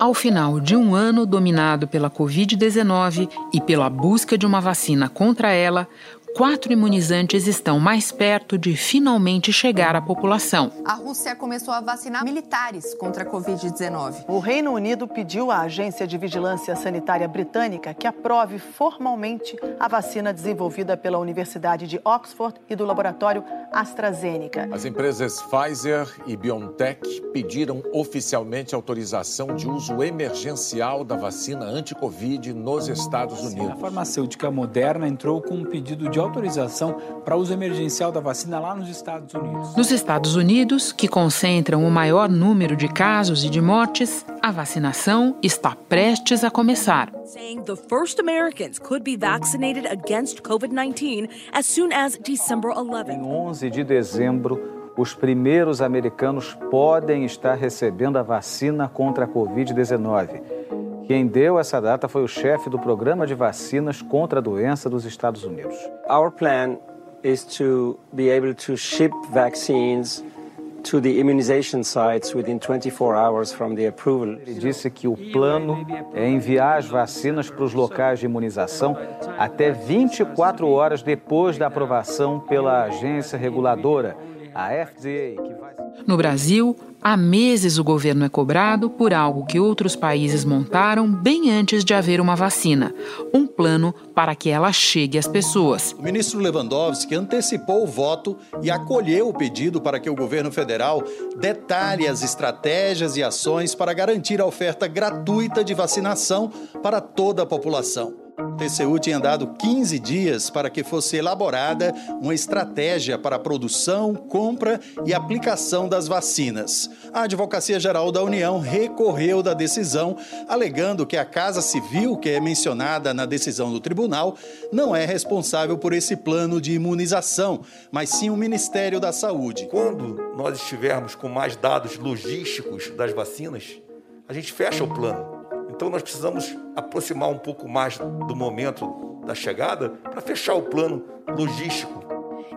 Ao final de um ano dominado pela Covid-19 e pela busca de uma vacina contra ela, quatro imunizantes estão mais perto de finalmente chegar à população. A Rússia começou a vacinar militares contra a Covid-19. O Reino Unido pediu à Agência de Vigilância Sanitária Britânica que aprove formalmente a vacina desenvolvida pela Universidade de Oxford e do laboratório AstraZeneca. As empresas Pfizer e BioNTech pediram oficialmente autorização de uso emergencial da vacina anti-Covid nos Estados Unidos. A farmacêutica Moderna entrou com um pedido de autorização para uso emergencial da vacina lá nos Estados Unidos. Nos Estados Unidos, que concentram o maior número de casos e de mortes, a vacinação está prestes a começar. Saying the first Americans could be vaccinated against COVID-19 as soon as December 11. Em 11 de dezembro, os primeiros americanos podem estar recebendo a vacina contra a Covid-19. Quem deu essa data foi o chefe do programa de vacinas contra a doença dos Estados Unidos. Our plan is to be able to ship vaccines to the immunization sites within 24 hours from the approval. Ele disse que o plano é enviar as vacinas para os locais de imunização até 24 horas depois da aprovação pela agência reguladora, a FDA, No Brasil, há meses o governo é cobrado por algo que outros países montaram bem antes de haver uma vacina: um plano para que ela chegue às pessoas. O ministro Lewandowski antecipou o voto e acolheu o pedido para que o governo federal detalhe as estratégias e ações para garantir a oferta gratuita de vacinação para toda a população. O TCU tinha dado 15 dias para que fosse elaborada uma estratégia para a produção, compra e aplicação das vacinas. A Advocacia Geral da União recorreu da decisão, alegando que a Casa Civil, que é mencionada na decisão do tribunal, não é responsável por esse plano de imunização, mas sim o Ministério da Saúde. Quando nós estivermos com mais dados logísticos das vacinas, a gente fecha o plano. Então nós precisamos aproximar um pouco mais do momento da chegada para fechar o plano logístico.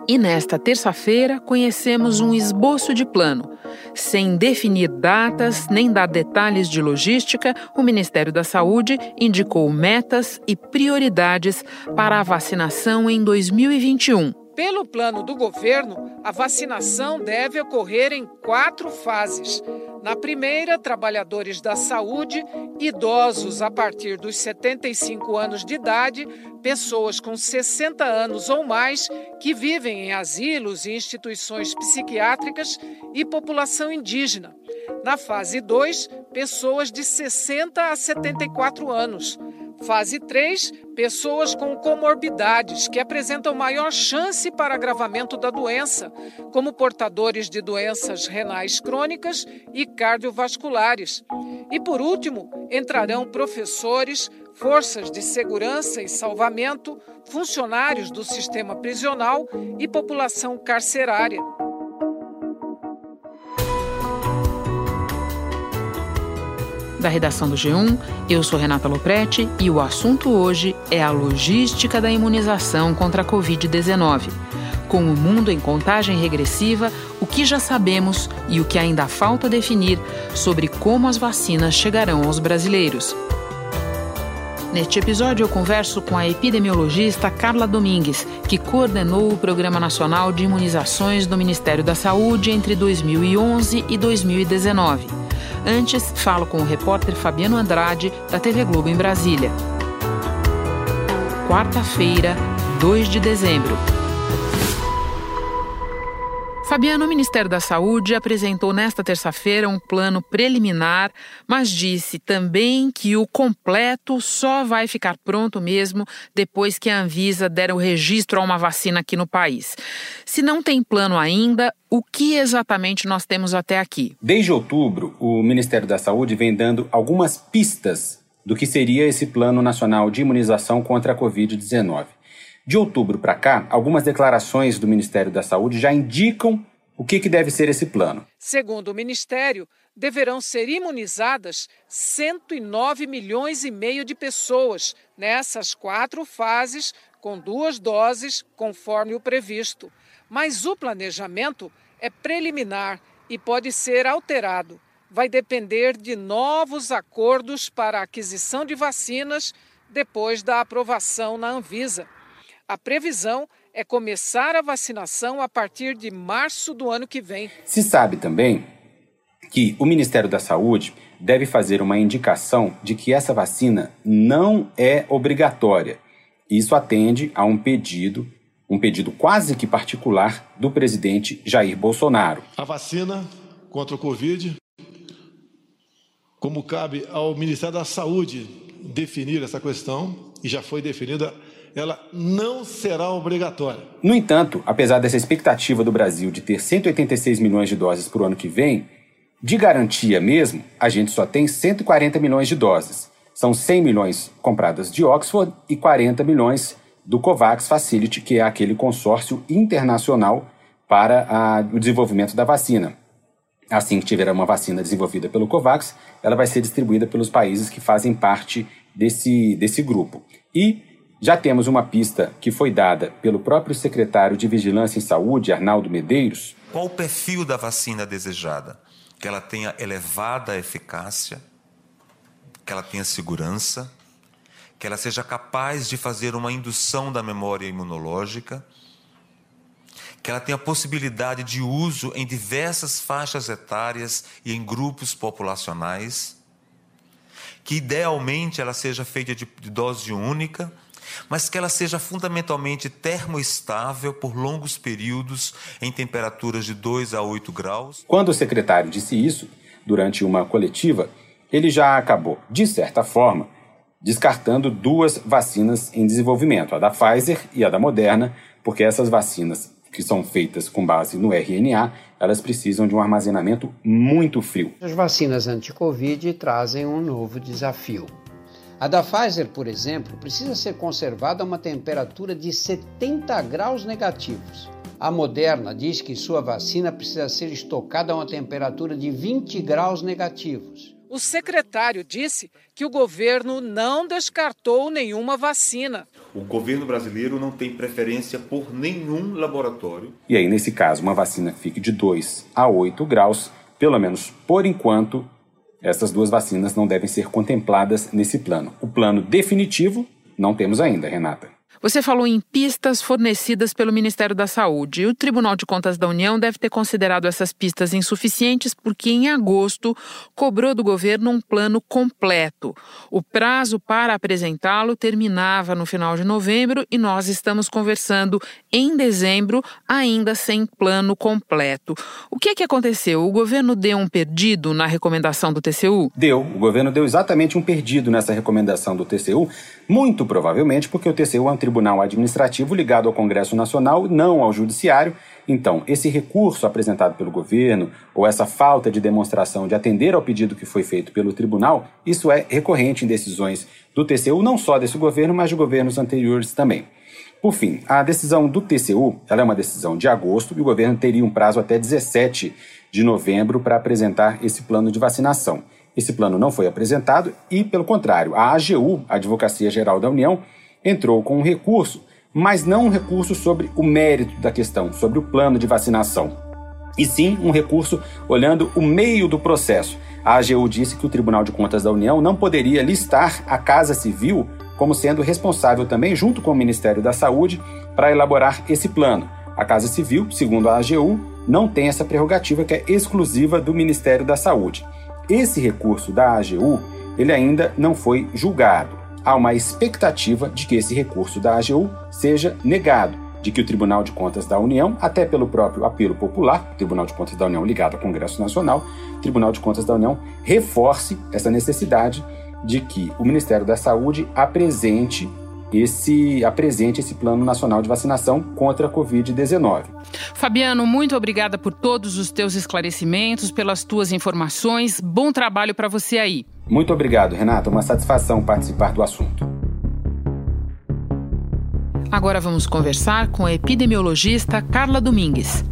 E nesta terça-feira conhecemos um esboço de plano. Sem definir datas nem dar detalhes de logística, o Ministério da Saúde indicou metas e prioridades para a vacinação em 2021. Pelo plano do governo, a vacinação deve ocorrer em quatro fases. Na primeira, trabalhadores da saúde, idosos a partir dos 75 anos de idade, pessoas com 60 anos ou mais que vivem em asilos e instituições psiquiátricas e população indígena. Na fase 2, pessoas de 60 a 74 anos. Fase 3, pessoas com comorbidades que apresentam maior chance para agravamento da doença, como portadores de doenças renais crônicas e cardiovasculares. E por último, entrarão professores, forças de segurança e salvamento, funcionários do sistema prisional e população carcerária. Da redação do G1, eu sou Renata Loprete e o assunto hoje é a logística da imunização contra a Covid-19. Com o mundo em contagem regressiva, o que já sabemos e o que ainda falta definir sobre como as vacinas chegarão aos brasileiros. Neste episódio, eu converso com a epidemiologista Carla Domingues, que coordenou o Programa Nacional de Imunizações do Ministério da Saúde entre 2011 e 2019. Antes, falo com o repórter Fabiano Andrade, da TV Globo em Brasília. Quarta-feira, 2 de dezembro. Fabiano, o Ministério da Saúde apresentou nesta terça-feira um plano preliminar, mas disse também que o completo só vai ficar pronto mesmo depois que a Anvisa der o registro a uma vacina aqui no país. Se não tem plano ainda, o que exatamente nós temos até aqui? Desde outubro, o Ministério da Saúde vem dando algumas pistas do que seria esse Plano Nacional de Imunização contra a Covid-19. De outubro para cá, algumas declarações do Ministério da Saúde já indicam o que, que deve ser esse plano. Segundo o Ministério, deverão ser imunizadas 109 milhões e meio de pessoas nessas quatro fases, com duas doses, conforme o previsto. Mas o planejamento é preliminar e pode ser alterado. vai depender de novos acordos para a aquisição de vacinas depois da aprovação na Anvisa. A previsão é começar a vacinação a partir de março do ano que vem. Se sabe também que o Ministério da Saúde deve fazer uma indicação de que essa vacina não é obrigatória. Isso atende a um pedido, um pedido quase que particular do presidente Jair Bolsonaro. A vacina contra o Covid, como cabe ao Ministério da Saúde definir essa questão, e já foi definida, ela não será obrigatória. No entanto, apesar dessa expectativa do Brasil de ter 186 milhões de doses para o ano que vem, de garantia mesmo, a gente só tem 140 milhões de doses. São 100 milhões compradas de Oxford e 40 milhões do COVAX Facility, que é aquele consórcio internacional para a, o desenvolvimento da vacina. Assim que tiver uma vacina desenvolvida pelo COVAX, ela vai ser distribuída pelos países que fazem parte desse, desse grupo. E já temos uma pista que foi dada pelo próprio secretário de Vigilância em Saúde, Arnaldo Medeiros. Qual o perfil da vacina desejada? que ela tenha elevada eficácia, que ela tenha segurança, que ela seja capaz de fazer uma indução da memória imunológica, que ela tenha possibilidade de uso em diversas faixas etárias e em grupos populacionais, que idealmente ela seja feita de dose única, mas que ela seja fundamentalmente termoestável por longos períodos em temperaturas de 2 a 8 graus. Quando o secretário disse isso, durante uma coletiva, ele já acabou, de certa forma, descartando duas vacinas em desenvolvimento, a da Pfizer e a da Moderna, porque essas vacinas que são feitas com base no RNA, elas precisam de um armazenamento muito frio. As vacinas anti-Covid trazem um novo desafio. A da Pfizer, por exemplo, precisa ser conservada a uma temperatura de 70 graus negativos. A Moderna diz que sua vacina precisa ser estocada a uma temperatura de 20 graus negativos. O secretário disse que o governo não descartou nenhuma vacina. O governo brasileiro não tem preferência por nenhum laboratório. E aí, nesse caso, uma vacina que fique de 2 a 8 graus, pelo menos por enquanto, essas duas vacinas não devem ser contempladas nesse plano. O plano definitivo não temos ainda, Renata. Você falou em pistas fornecidas pelo Ministério da Saúde. O Tribunal de Contas da União deve ter considerado essas pistas insuficientes porque, em agosto, cobrou do governo um plano completo. O prazo para apresentá-lo terminava no final de novembro e nós estamos conversando em dezembro, ainda sem plano completo. O que é que aconteceu? O governo deu um perdido na recomendação do TCU? Deu. O governo deu exatamente um perdido nessa recomendação do TCU, muito provavelmente porque o TCU é um tribunal administrativo ligado ao Congresso Nacional, não ao Judiciário. Então, esse recurso apresentado pelo governo, ou essa falta de demonstração de atender ao pedido que foi feito pelo tribunal, isso é recorrente em decisões do TCU, não só desse governo, mas de governos anteriores também. Por fim, a decisão do TCU é uma decisão de agosto e o governo teria um prazo até 17 de novembro para apresentar esse plano de vacinação. Esse plano não foi apresentado e, pelo contrário, a AGU, a Advocacia Geral da União, entrou com um recurso, mas não um recurso sobre o mérito da questão, sobre o plano de vacinação, e sim um recurso olhando o meio do processo. A AGU disse que o Tribunal de Contas da União não poderia listar a Casa Civil como sendo responsável também, junto com o Ministério da Saúde, para elaborar esse plano. A Casa Civil, segundo a AGU, não tem essa prerrogativa que é exclusiva do Ministério da Saúde. Esse recurso da AGU, ele ainda não foi julgado. Há uma expectativa de que esse recurso da AGU seja negado, de que o Tribunal de Contas da União, até pelo próprio apelo popular, Tribunal de Contas da União ligado ao Congresso Nacional, Tribunal de Contas da União reforce essa necessidade de que o Ministério da Saúde apresente esse apresente esse plano nacional de vacinação contra a Covid-19. Fabiano, muito obrigada por todos os teus esclarecimentos, pelas tuas informações. Bom trabalho para você aí. Muito obrigado, Renata. Uma satisfação participar do assunto. Agora vamos conversar com a epidemiologista Carla Domingues.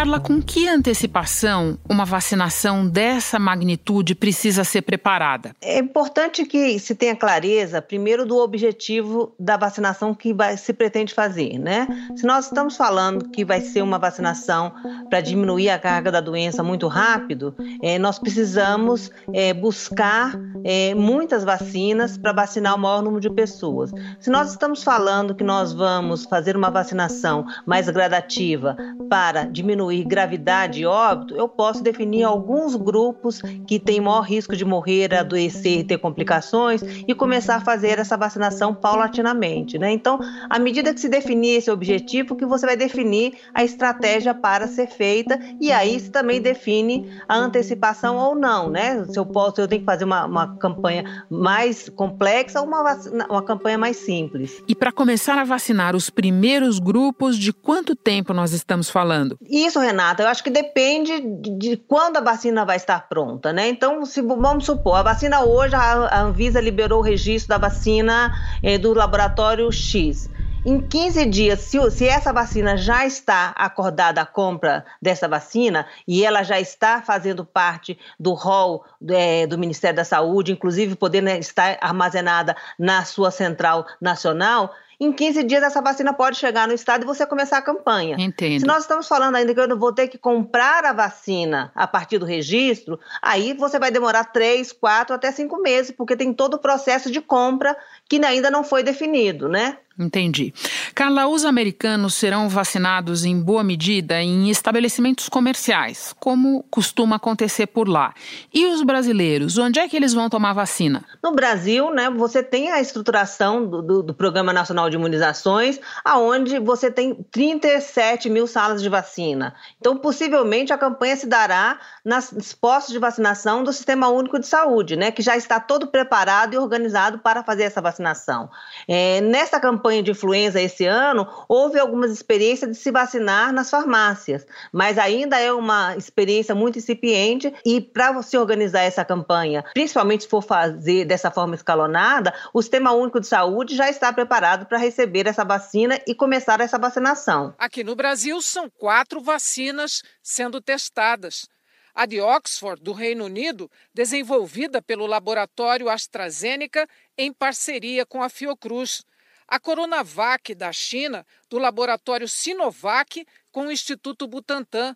Carla, com que antecipação uma vacinação dessa magnitude precisa ser preparada? É importante que se tenha clareza, primeiro, do objetivo da vacinação que vai, se pretende fazer, né? Se nós estamos falando que vai ser uma vacinação para diminuir a carga da doença muito rápido, é, nós precisamos é, buscar é, muitas vacinas para vacinar o maior número de pessoas. Se nós estamos falando que nós vamos fazer uma vacinação mais gradativa para diminuir gravidade e óbito, eu posso definir alguns grupos que têm maior risco de morrer, adoecer e ter complicações e começar a fazer essa vacinação paulatinamente. Né? Então, à medida que se definir esse objetivo, que você vai definir a estratégia para ser feita e aí se também define a antecipação ou não, né? Se eu posso, eu tenho que fazer uma, uma campanha mais complexa ou uma, vacina, uma campanha mais simples. E para começar a vacinar os primeiros grupos, de quanto tempo nós estamos falando? Isso, Renata, eu acho que depende de quando a vacina vai estar pronta, né? Então, se vamos supor, a vacina hoje, a Anvisa liberou o registro da vacina eh, do laboratório X. Em 15 dias, se, se, essa vacina já está acordada a compra dessa vacina e ela já está fazendo parte do rol é, do Ministério da Saúde, inclusive podendo estar armazenada na sua central nacional, em 15 dias essa vacina pode chegar no estado e você começar a campanha. Entendo. Se nós estamos falando ainda que eu não vou ter que comprar a vacina a partir do registro, aí você vai demorar 3, 4 até 5 meses, porque tem todo o processo de compra que ainda não foi definido, né? Entendi. Carla, os americanos serão vacinados em boa medida em estabelecimentos comerciais, como costuma acontecer por lá. E os brasileiros, onde é que eles vão tomar vacina? No Brasil, né, você tem a estruturação do, do, do Programa Nacional de Imunizações, aonde você tem 37 mil salas de vacina. Então, possivelmente, a campanha se dará nas postos de vacinação do Sistema Único de Saúde, né, que já está todo preparado e organizado para fazer essa vacinação. É, nessa campanha, campanha de influenza esse ano, houve algumas experiências de se vacinar nas farmácias, mas ainda é uma experiência muito incipiente e para você organizar essa campanha, principalmente se for fazer dessa forma escalonada, o Sistema Único de Saúde já está preparado para receber essa vacina e começar essa vacinação. Aqui no Brasil são quatro vacinas sendo testadas. A de Oxford, do Reino Unido, desenvolvida pelo laboratório AstraZeneca em parceria com a Fiocruz a Coronavac da China, do laboratório Sinovac, com o Instituto Butantan,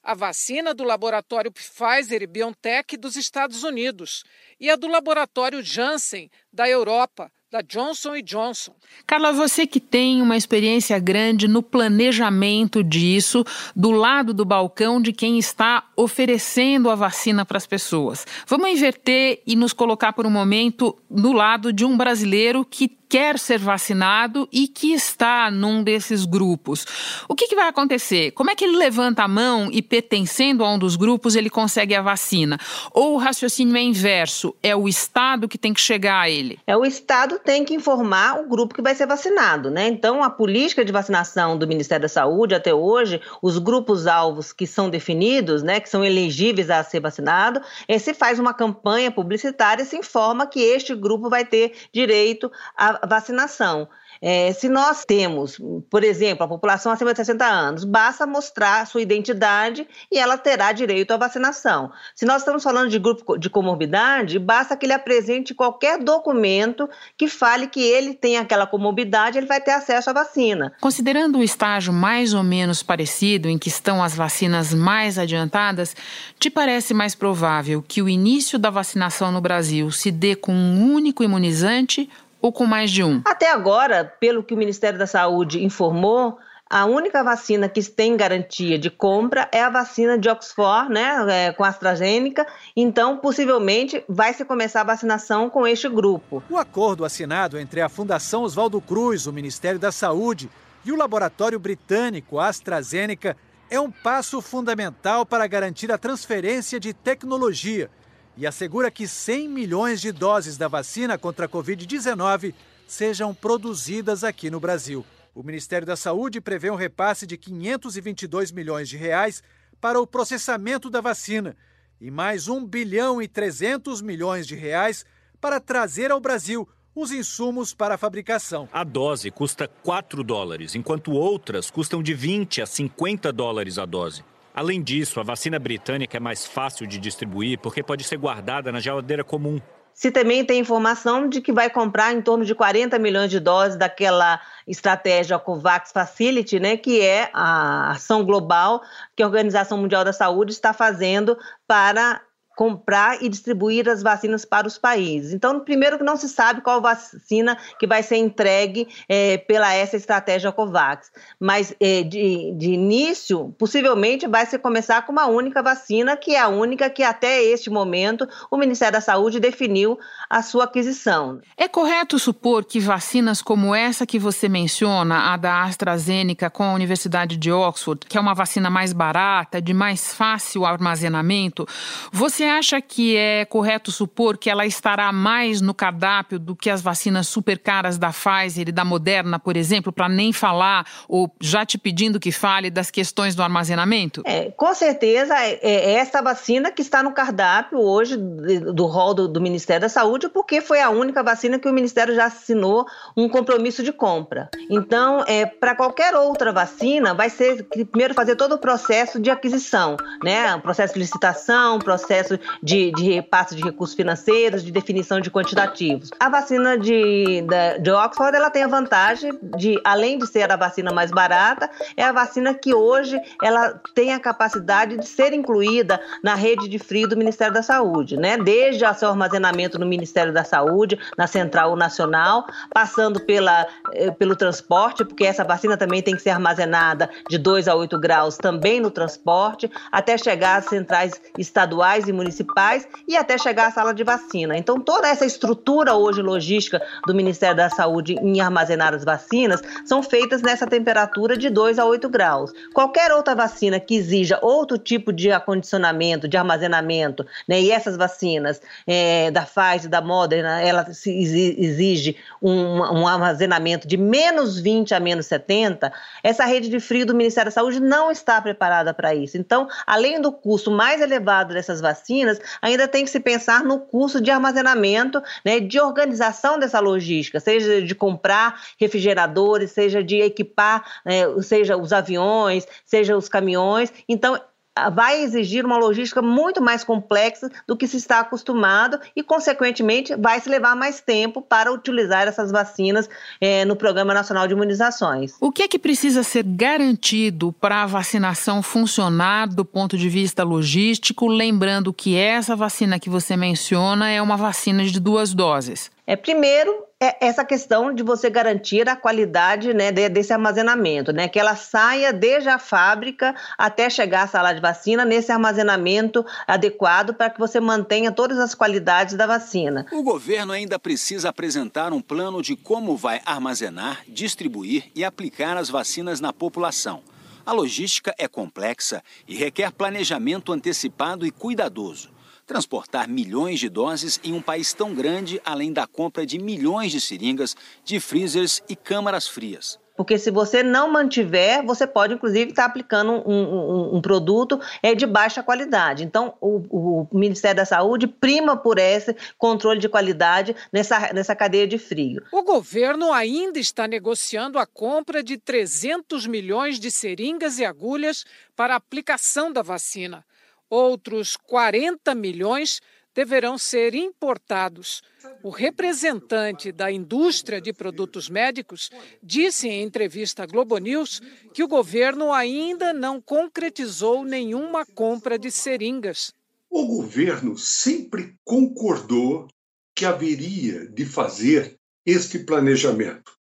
a vacina do laboratório Pfizer e BioNTech dos Estados Unidos e a do laboratório Janssen da Europa, da Johnson Johnson. Carla, você que tem uma experiência grande no planejamento disso, do lado do balcão de quem está oferecendo a vacina para as pessoas. Vamos inverter e nos colocar por um momento no lado de um brasileiro que quer ser vacinado e que está num desses grupos. O que, que, vai acontecer? Como é que ele levanta a mão e, pertencendo a um dos grupos, ele consegue a vacina? Ou o raciocínio é inverso? É o Estado que tem que chegar a ele? É o Estado tem que informar o grupo que vai ser vacinado, né? Então, a política de vacinação do Ministério da Saúde até hoje, os grupos-alvos que são definidos, né, que são elegíveis a ser vacinado, se faz uma campanha publicitária e se informa que este grupo vai ter direito a vacinação. É, se nós temos, por exemplo, a população acima de 60 anos, basta mostrar sua identidade e ela terá direito à vacinação. Se nós estamos falando de grupo de comorbidade, basta que ele apresente qualquer documento que fale que ele tem aquela comorbidade, ele vai ter acesso à vacina. Considerando o estágio mais ou menos parecido em que estão as vacinas mais adiantadas, te parece mais provável que o início da vacinação no Brasil se dê com um único imunizante ou com mais de um? Até agora, pelo que o Ministério da Saúde informou, a única vacina que tem garantia de compra é a vacina de Oxford, né, é, com a AstraZeneca. Então, possivelmente, vai se começar a vacinação com este grupo. O acordo assinado entre a Fundação Oswaldo Cruz, o Ministério da Saúde e o laboratório britânico AstraZeneca é um passo fundamental para garantir a transferência de tecnologia e assegura que 100 milhões de doses da vacina contra a Covid-19 sejam produzidas aqui no Brasil. O Ministério da Saúde prevê um repasse de 522 milhões de reais para o processamento da vacina e mais 1 bilhão e 300 milhões de reais para trazer ao Brasil os insumos para a fabricação. A dose custa 4 dólares, enquanto outras custam de 20 a 50 dólares a dose. Além disso, a vacina britânica é mais fácil de distribuir porque pode ser guardada na geladeira comum. Se também tem informação de que vai comprar em torno de 40 milhões de doses daquela estratégia COVAX Facility, né, que é a ação global que a Organização Mundial da Saúde está fazendo para comprar e distribuir as vacinas para os países. Então, primeiro que não se sabe qual vacina que vai ser entregue é, pela essa estratégia COVAX, mas é, de, de, início, possivelmente vai se começar com uma única vacina, que é a única que até este momento o Ministério da Saúde definiu a sua aquisição. É correto supor que vacinas como essa que você menciona, a da AstraZeneca com a Universidade de Oxford, que é uma vacina mais barata, de mais fácil armazenamento, você acha que é correto supor que ela estará mais no cardápio do que as vacinas super caras da Pfizer e da Moderna, por exemplo, para nem falar ou já te pedindo que fale das questões do armazenamento? É, com certeza é, é essa vacina que está no cardápio hoje do rol do, do Ministério da Saúde, porque foi a única vacina que o Ministério já assinou um compromisso de compra. Então, é, para qualquer outra vacina, vai ser primeiro fazer todo o processo de aquisição, né? Processo de licitação, processo de, de repasse de recursos financeiros, de definição de quantitativos. A vacina de, de, de Oxford ela tem a vantagem de, além de ser a vacina mais barata, é a vacina que hoje ela tem a capacidade de ser incluída na rede de frio do Ministério da Saúde, né? Desde o seu armazenamento no Ministério da Saúde, na Central Nacional, passando pela, eh, pelo transporte, porque essa vacina também tem que ser armazenada de 2 a 8 graus também no transporte, até chegar às centrais estaduais e municipais municipais e até chegar à sala de vacina. Então, toda essa estrutura hoje logística do Ministério da Saúde em armazenar as vacinas são feitas nessa temperatura de 2 a 8 graus. Qualquer outra vacina que exija outro tipo de acondicionamento, de armazenamento, né, e essas vacinas é, da Pfizer, da Moderna, ela exige um, um armazenamento de menos 20 a menos 70, essa rede de frio do Ministério da Saúde não está preparada para isso. Então, além do custo mais elevado dessas vacinas, ainda tem que se pensar no custo de armazenamento, né, de organização dessa logística, seja de comprar refrigeradores, seja de equipar, né, seja os aviões, seja os caminhões. Então, vai exigir uma logística muito mais complexa do que se está acostumado e, consequentemente, vai se levar mais tempo para utilizar essas vacinas é, no Programa Nacional de Imunizações. O que é que precisa ser garantido para a vacinação funcionar do ponto de vista logístico? Lembrando que essa vacina que você menciona é uma vacina de duas doses. É, primeiro, é essa questão de você garantir a qualidade né, desse armazenamento, né, que ela saia desde a fábrica até chegar à sala de vacina nesse armazenamento adequado para que você mantenha todas as qualidades da vacina. O governo ainda precisa apresentar um plano de como vai armazenar, distribuir e aplicar as vacinas na população. A logística é complexa e requer planejamento antecipado e cuidadoso. Transportar milhões de doses em um país tão grande, além da compra de milhões de seringas, de freezers e câmaras frias. Porque se você não mantiver, você pode, inclusive, estar aplicando um, um, um produto é, de baixa qualidade. Então, o, o, Ministério da Saúde prima por esse controle de qualidade nessa, nessa cadeia de frio. O governo ainda está negociando a compra de 300 milhões de seringas e agulhas para aplicação da vacina. Outros 40 milhões deverão ser importados. O representante da indústria de produtos médicos disse em entrevista à Globo News que o governo ainda não concretizou nenhuma compra de seringas. O governo sempre concordou que haveria de fazer este planejamento.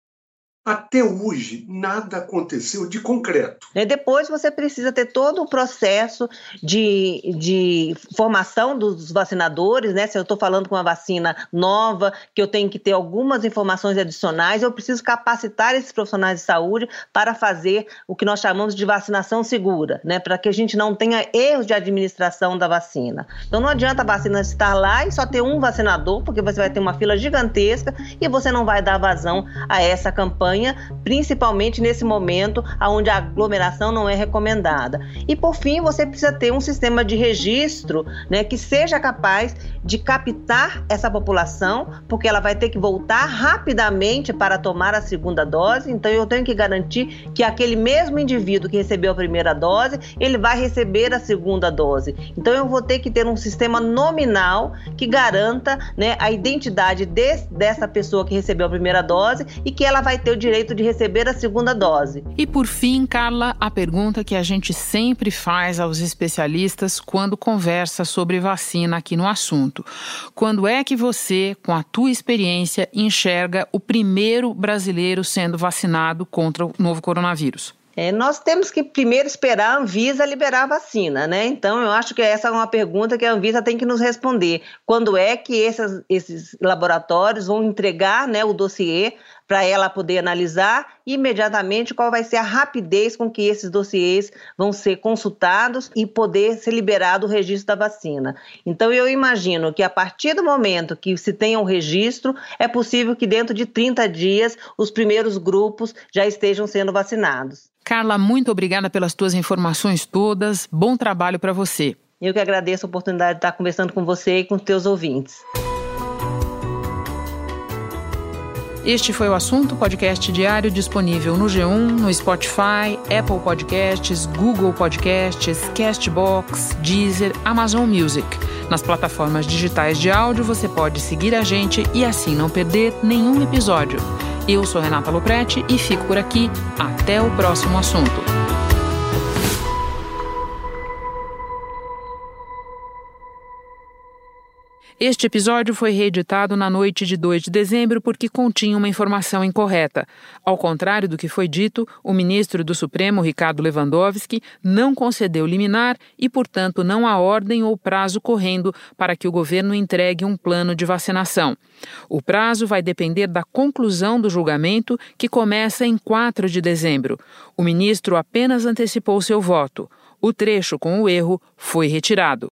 Até hoje, nada aconteceu de concreto. E depois você precisa ter todo o processo de, de formação dos vacinadores, né? Se eu estou falando com uma vacina nova, que eu tenho que ter algumas informações adicionais, eu preciso capacitar esses profissionais de saúde para fazer o que nós chamamos de vacinação segura, né? Para que a gente não tenha erros de administração da vacina. Então não adianta a vacina estar lá e só ter um vacinador, porque você vai ter uma fila gigantesca e você não vai dar vazão a essa campanha campanha, principalmente nesse momento onde a aglomeração não é recomendada. E por fim, você precisa ter um sistema de registro né, que seja capaz de captar essa população, porque ela vai ter que voltar rapidamente para tomar a segunda dose. Então, eu tenho que garantir que aquele mesmo indivíduo que recebeu a primeira dose, ele vai receber a segunda dose. Então, eu vou ter que ter um sistema nominal que garanta né, a identidade de, dessa pessoa que recebeu a primeira dose e que ela vai ter o direito de receber a segunda dose. E por fim, Carla, a pergunta que a gente sempre faz aos especialistas quando conversa sobre vacina aqui no assunto. Quando é que você, com a tua experiência, enxerga o primeiro brasileiro sendo vacinado contra o novo coronavírus? É, nós temos que primeiro esperar a Anvisa liberar a vacina, né? Então, eu acho que essa é uma pergunta que a Anvisa tem que nos responder. Quando é que esses, esses laboratórios vão entregar né, o dossiê para ela poder analisar imediatamente qual vai ser a rapidez com que esses dossiês vão ser consultados e poder ser liberado o registro da vacina. Então, eu imagino que a partir do momento que se tenha um registro, é possível que dentro de 30 dias os primeiros grupos já estejam sendo vacinados. Carla, muito obrigada pelas tuas informações todas. Bom trabalho para você. Eu que agradeço a oportunidade de estar conversando com você e com os teus ouvintes. Este foi o assunto podcast diário disponível no G1, no Spotify, Apple Podcasts, Google Podcasts, Castbox, Deezer, Amazon Music. Nas plataformas digitais de áudio você pode seguir a gente e assim não perder nenhum episódio. Eu sou Renata Loprete e fico por aqui. Até o próximo assunto. Este episódio foi reeditado na noite de 2 de dezembro porque continha uma informação incorreta. Ao contrário do que foi dito, o ministro do Supremo, Ricardo Lewandowski, não concedeu liminar e, portanto, não há ordem ou prazo correndo para que o governo entregue um plano de vacinação. O prazo vai depender da conclusão do julgamento, que começa em 4 de dezembro. O ministro apenas antecipou seu voto. O trecho com o erro foi retirado.